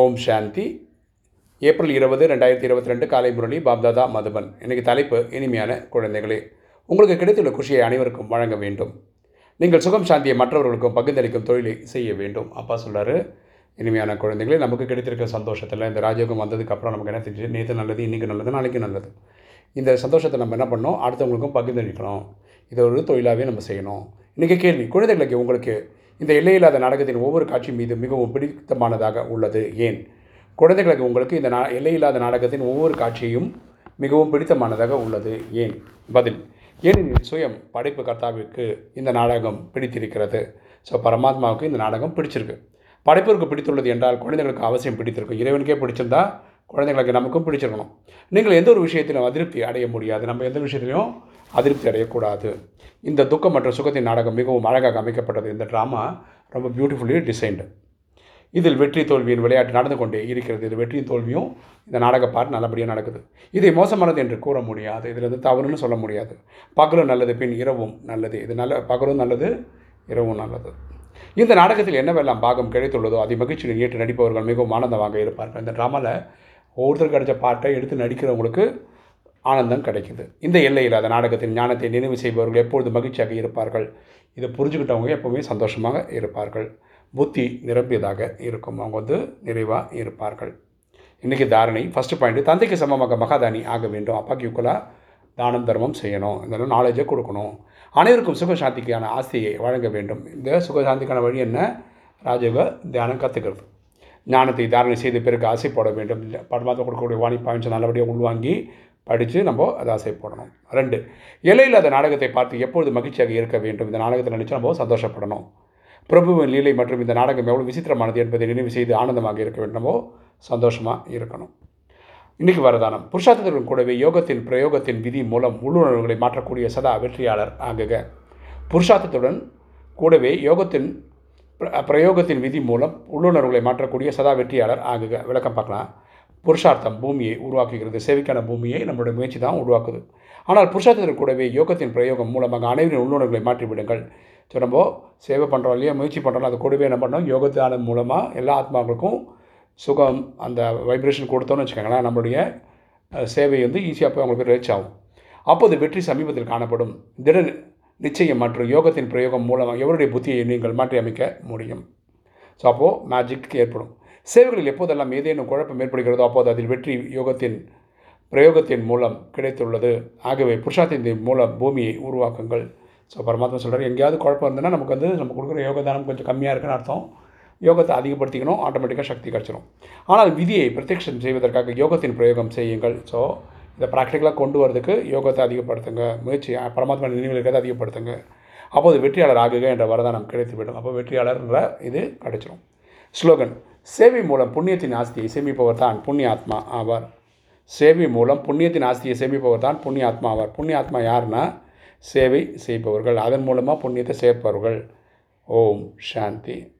ஓம் சாந்தி. April இருபது ரெண்டாயிரத்தி இருபத்தி ரெண்டு காலை முரளி பாப்தாதா மதுபன். இன்றைக்கு தலைப்பு இனிமையான குழந்தைகளே. உங்களுக்கு கிடைத்துள்ள குஷியை அனைவருக்கும் வழங்க வேண்டும். நீங்கள் சுகம் சாந்தியை மற்றவர்களுக்கும் பகிர்ந்தளிக்கும் தொழிலை செய்ய வேண்டும். அப்பா சொல்கிறாரு இனிமையான குழந்தைகளே நமக்கு கிடைத்திருக்கிற சந்தோஷத்தில் இந்த ராஜயோகம் வந்ததுக்கப்புறம் நமக்கு என்ன தெரிஞ்சு நேற்று நல்லது இன்றைக்கி நல்லது நாளைக்கு நல்லது. இந்த சந்தோஷத்தை நம்ம என்ன பண்ணோம் அடுத்தவங்களுக்கும் பகிர்ந்தளிக்கணும். இதை ஒரு தொழிலாகவே நம்ம செய்யணும். இன்றைக்கி கேள்வி குழந்தைகளுக்கு உங்களுக்கு இந்த எல்லையில்லாத நாடகத்தின் ஒவ்வொரு காட்சி மீது மிகவும் பிடித்தமானதாக உள்ளது. ஏன்? குழந்தைகளுக்கு உங்களுக்கு இந்த நா எல்லையில்லாத நாடகத்தின் ஒவ்வொரு காட்சியும் மிகவும் பிடித்தமானதாக உள்ளது. ஏன்? பதில் ஏனெனில் சுயம் படைப்பு கர்த்தாவிற்கு இந்த நாடகம் பிடித்திருக்கிறது. ஸோ பரமாத்மாவுக்கு இந்த நாடகம் பிடிச்சிருக்கு. படைப்பிற்கு பிடித்துள்ளது என்றால் குழந்தைகளுக்கு அவசியம் பிடித்திருக்கும். இறைவனுக்கே பிடிச்சிருந்தா குழந்தைங்களுக்கு நமக்கும் பிடிச்சிருக்கணும். நீங்கள் எந்த ஒரு விஷயத்திலும் அதிருப்தி அடைய முடியாது. நம்ம எந்த விஷயத்திலையும் அதிருப்தி அடையக்கூடாது. இந்த துக்கம் மற்றும் சுகத்தின் நாடகம் மிகவும் அழகாக அமைக்கப்பட்டது. இந்த ட்ராமா ரொம்ப பியூட்டிஃபுல்லி டிசைன்டு இதில் வெற்றி தோல்வியின் விளையாட்டு நடந்து கொண்டே இருக்கிறது. இது வெற்றியும் தோல்வியும் இந்த நாடக பாட்டு நல்லபடியாக நடக்குது. இதை மோசமானது என்று கூற முடியாது. இதில் வந்து தவறுன்னு சொல்ல முடியாது. பகலும் நல்லது பின் இரவும் நல்லது. இது நல்ல பகலும் நல்லது இரவும் நல்லது. இந்த நாடகத்தில் என்னவெல்லாம் பாகம் கிடைத்துள்ளதோ அதை மகிழ்ச்சியில் ஏற்று நடிப்பவர்கள் மிகவும் ஆனந்தமாக இருப்பார்கள். இந்த ட்ராமாவில் ஒவ்வொருத்தருக்கு கிடைச்ச பாட்டை எடுத்து நடிக்கிறவங்களுக்கு ஆனந்தம் கிடைக்குது. இந்த எல்லையில் அந்த நாடகத்தின் ஞானத்தை நினைவு செய்பவர்கள் எப்பொழுது மகிழ்ச்சியாக இருப்பார்கள்? இதை புரிஞ்சுக்கிட்டவங்க எப்போவுமே சந்தோஷமாக இருப்பார்கள். புத்தி நிரம்பியதாக இருக்கும். அவங்க வந்து நிறைவாக இருப்பார்கள். இன்றைக்கி தாரணை ஃபஸ்ட்டு பாயிண்ட் தந்தைக்கு சமமாக மகாதானி ஆக வேண்டும். அப்பாக்கு ஈக்குவலாக தானம் தர்மம் செய்யணும். இந்த நாலேஜை கொடுக்கணும். அனைவருக்கும் சுகசாந்திக்கான ஆசையை வழங்க வேண்டும். இந்த சுகசாந்திக்கான வழி என்ன? ராஜயோக தியானம் கற்றுக்கிறது ஞானத்தை தாரணை செய்த பிறகு ஆசைப்பட வேண்டும். படமாக கொடுக்கக்கூடிய வாணி பாயிண்ட்ஸ் நல்லபடியாக உள்வாங்கி படித்து நம்ம அதை ஆசைப்படணும் ரெண்டு இலையில் அந்த நாடகத்தை பார்த்து எப்பொழுது மகிழ்ச்சியாக இருக்க வேண்டும்? இந்த நாடகத்தை நினச்சி நம்ம சந்தோஷப்படணும். பிரபுவின் லீலை மற்றும் இந்த நாடகம் எவ்வளோ விசித்திரமானது என்பதை நினைவு செய்து ஆனந்தமாக இருக்க வேண்டும். நம்ம சந்தோஷமாக இருக்கணும். இன்றைக்கு வரதானம். புருஷார்த்தத்துடன் கூடவே யோகத்தின் பிரயோகத்தின் விதி மூலம் உள்ளுணர்வுகளை மாற்றக்கூடிய சதா வெற்றியாளர் ஆகுக. புருஷார்த்தத்துடன் கூடவே யோகத்தின் பிரயோகத்தின் விதி மூலம் உள்ளுணர்வுகளை மாற்றக்கூடிய சதா வெற்றியாளர் ஆகுக. விளக்கம் பார்க்கலாம். புருஷார்த்தம் பூமியை உருவாக்குகிறது சேவைக்கான பூமியை நம்மளுடைய முயற்சி தான் உருவாக்குது. ஆனால் புருஷார்த்தத்தின் கூடவே யோகத்தின் பிரயோகம் மூலமாக அனைவரின் உள்ளுணர்வுகளை மாற்றிவிடுங்கள். ஸோ நம்ம சேவை பண்ணுறோம் இல்லையா முயற்சி பண்ணுறோம் அது கூடவே என்ன பண்ணோம்? யோகத்தான மூலமாக எல்லா ஆத்மாக்களுக்கும் சுகம் அந்த வைப்ரேஷன் கொடுத்தோன்னு வச்சுக்கோங்களேன் நம்மளுடைய சேவை வந்து ஈஸியாக போய் அவங்களுக்கு ரீச் ஆகும். அப்போது வெற்றி சமீபத்தில் காணப்படும் திட நிச்சயம் மற்றும் யோகத்தின் பிரயோகம் மூலமாக எவருடைய புத்தியை நீங்கள் மாற்றி அமைக்க முடியும்? ஸோ அப்போது மேஜிக் ஏற்படும். சேவைகளில் எப்போதெல்லாம் ஏதேனும் குழப்பம் ஏற்படுகிறதோ அப்போது அதில் வெற்றி யோகத்தின் பிரயோகத்தின் மூலம் கிடைத்துள்ளது. ஆகவே புருஷார்த்தத்தின் மூலம் பூமியை உருவாக்குங்கள். ஸோ பரமாத்மா சொல்கிறார் எங்கேயாவது குழப்பம் இருந்ததுன்னா நமக்கு வந்து நம்ம கொடுக்குற யோகதானம் கொஞ்சம் கம்மியாக இருக்குன்னு அர்த்தம். யோகத்தை அதிகப்படுத்திக்கணும் ஆட்டோமேட்டிக்காக சக்தி கிடச்சிரும். ஆனால் விதியை பிரத்யக்ஷம் செய்வதற்காக யோகத்தின் பிரயோகம் செய்யுங்கள். ஸோ இதை ப்ராக்டிக்கலாக கொண்டு வரதுக்கு யோகத்தை அதிகப்படுத்துங்க. முயற்சி பரமாத்மா நினைவில் இருக்கிறத அதிகப்படுத்துங்க. அப்போது வெற்றியாளர் ஆகுக என்ற வரதானம் கிடைத்துவிடும். அப்போ வெற்றியாளர்ன்ற இது கிடைச்சிரும். ஸ்லோகன் சேவை மூலம் புண்ணியத்தின் ஆஸ்தியை சேமிப்பவர் தான் புண்ணிய ஆத்மா ஆவார். சேவை மூலம் புண்ணியத்தின் ஆஸ்தியை சேமிப்பவர் தான் புண்ணிய ஆத்மா ஆவார். புண்ணிய ஆத்மா யாருன்னா சேவை செய்பவர்கள். அதன் மூலமாக புண்ணியத்தை சேர்ப்பவர்கள். ஓம் சாந்தி.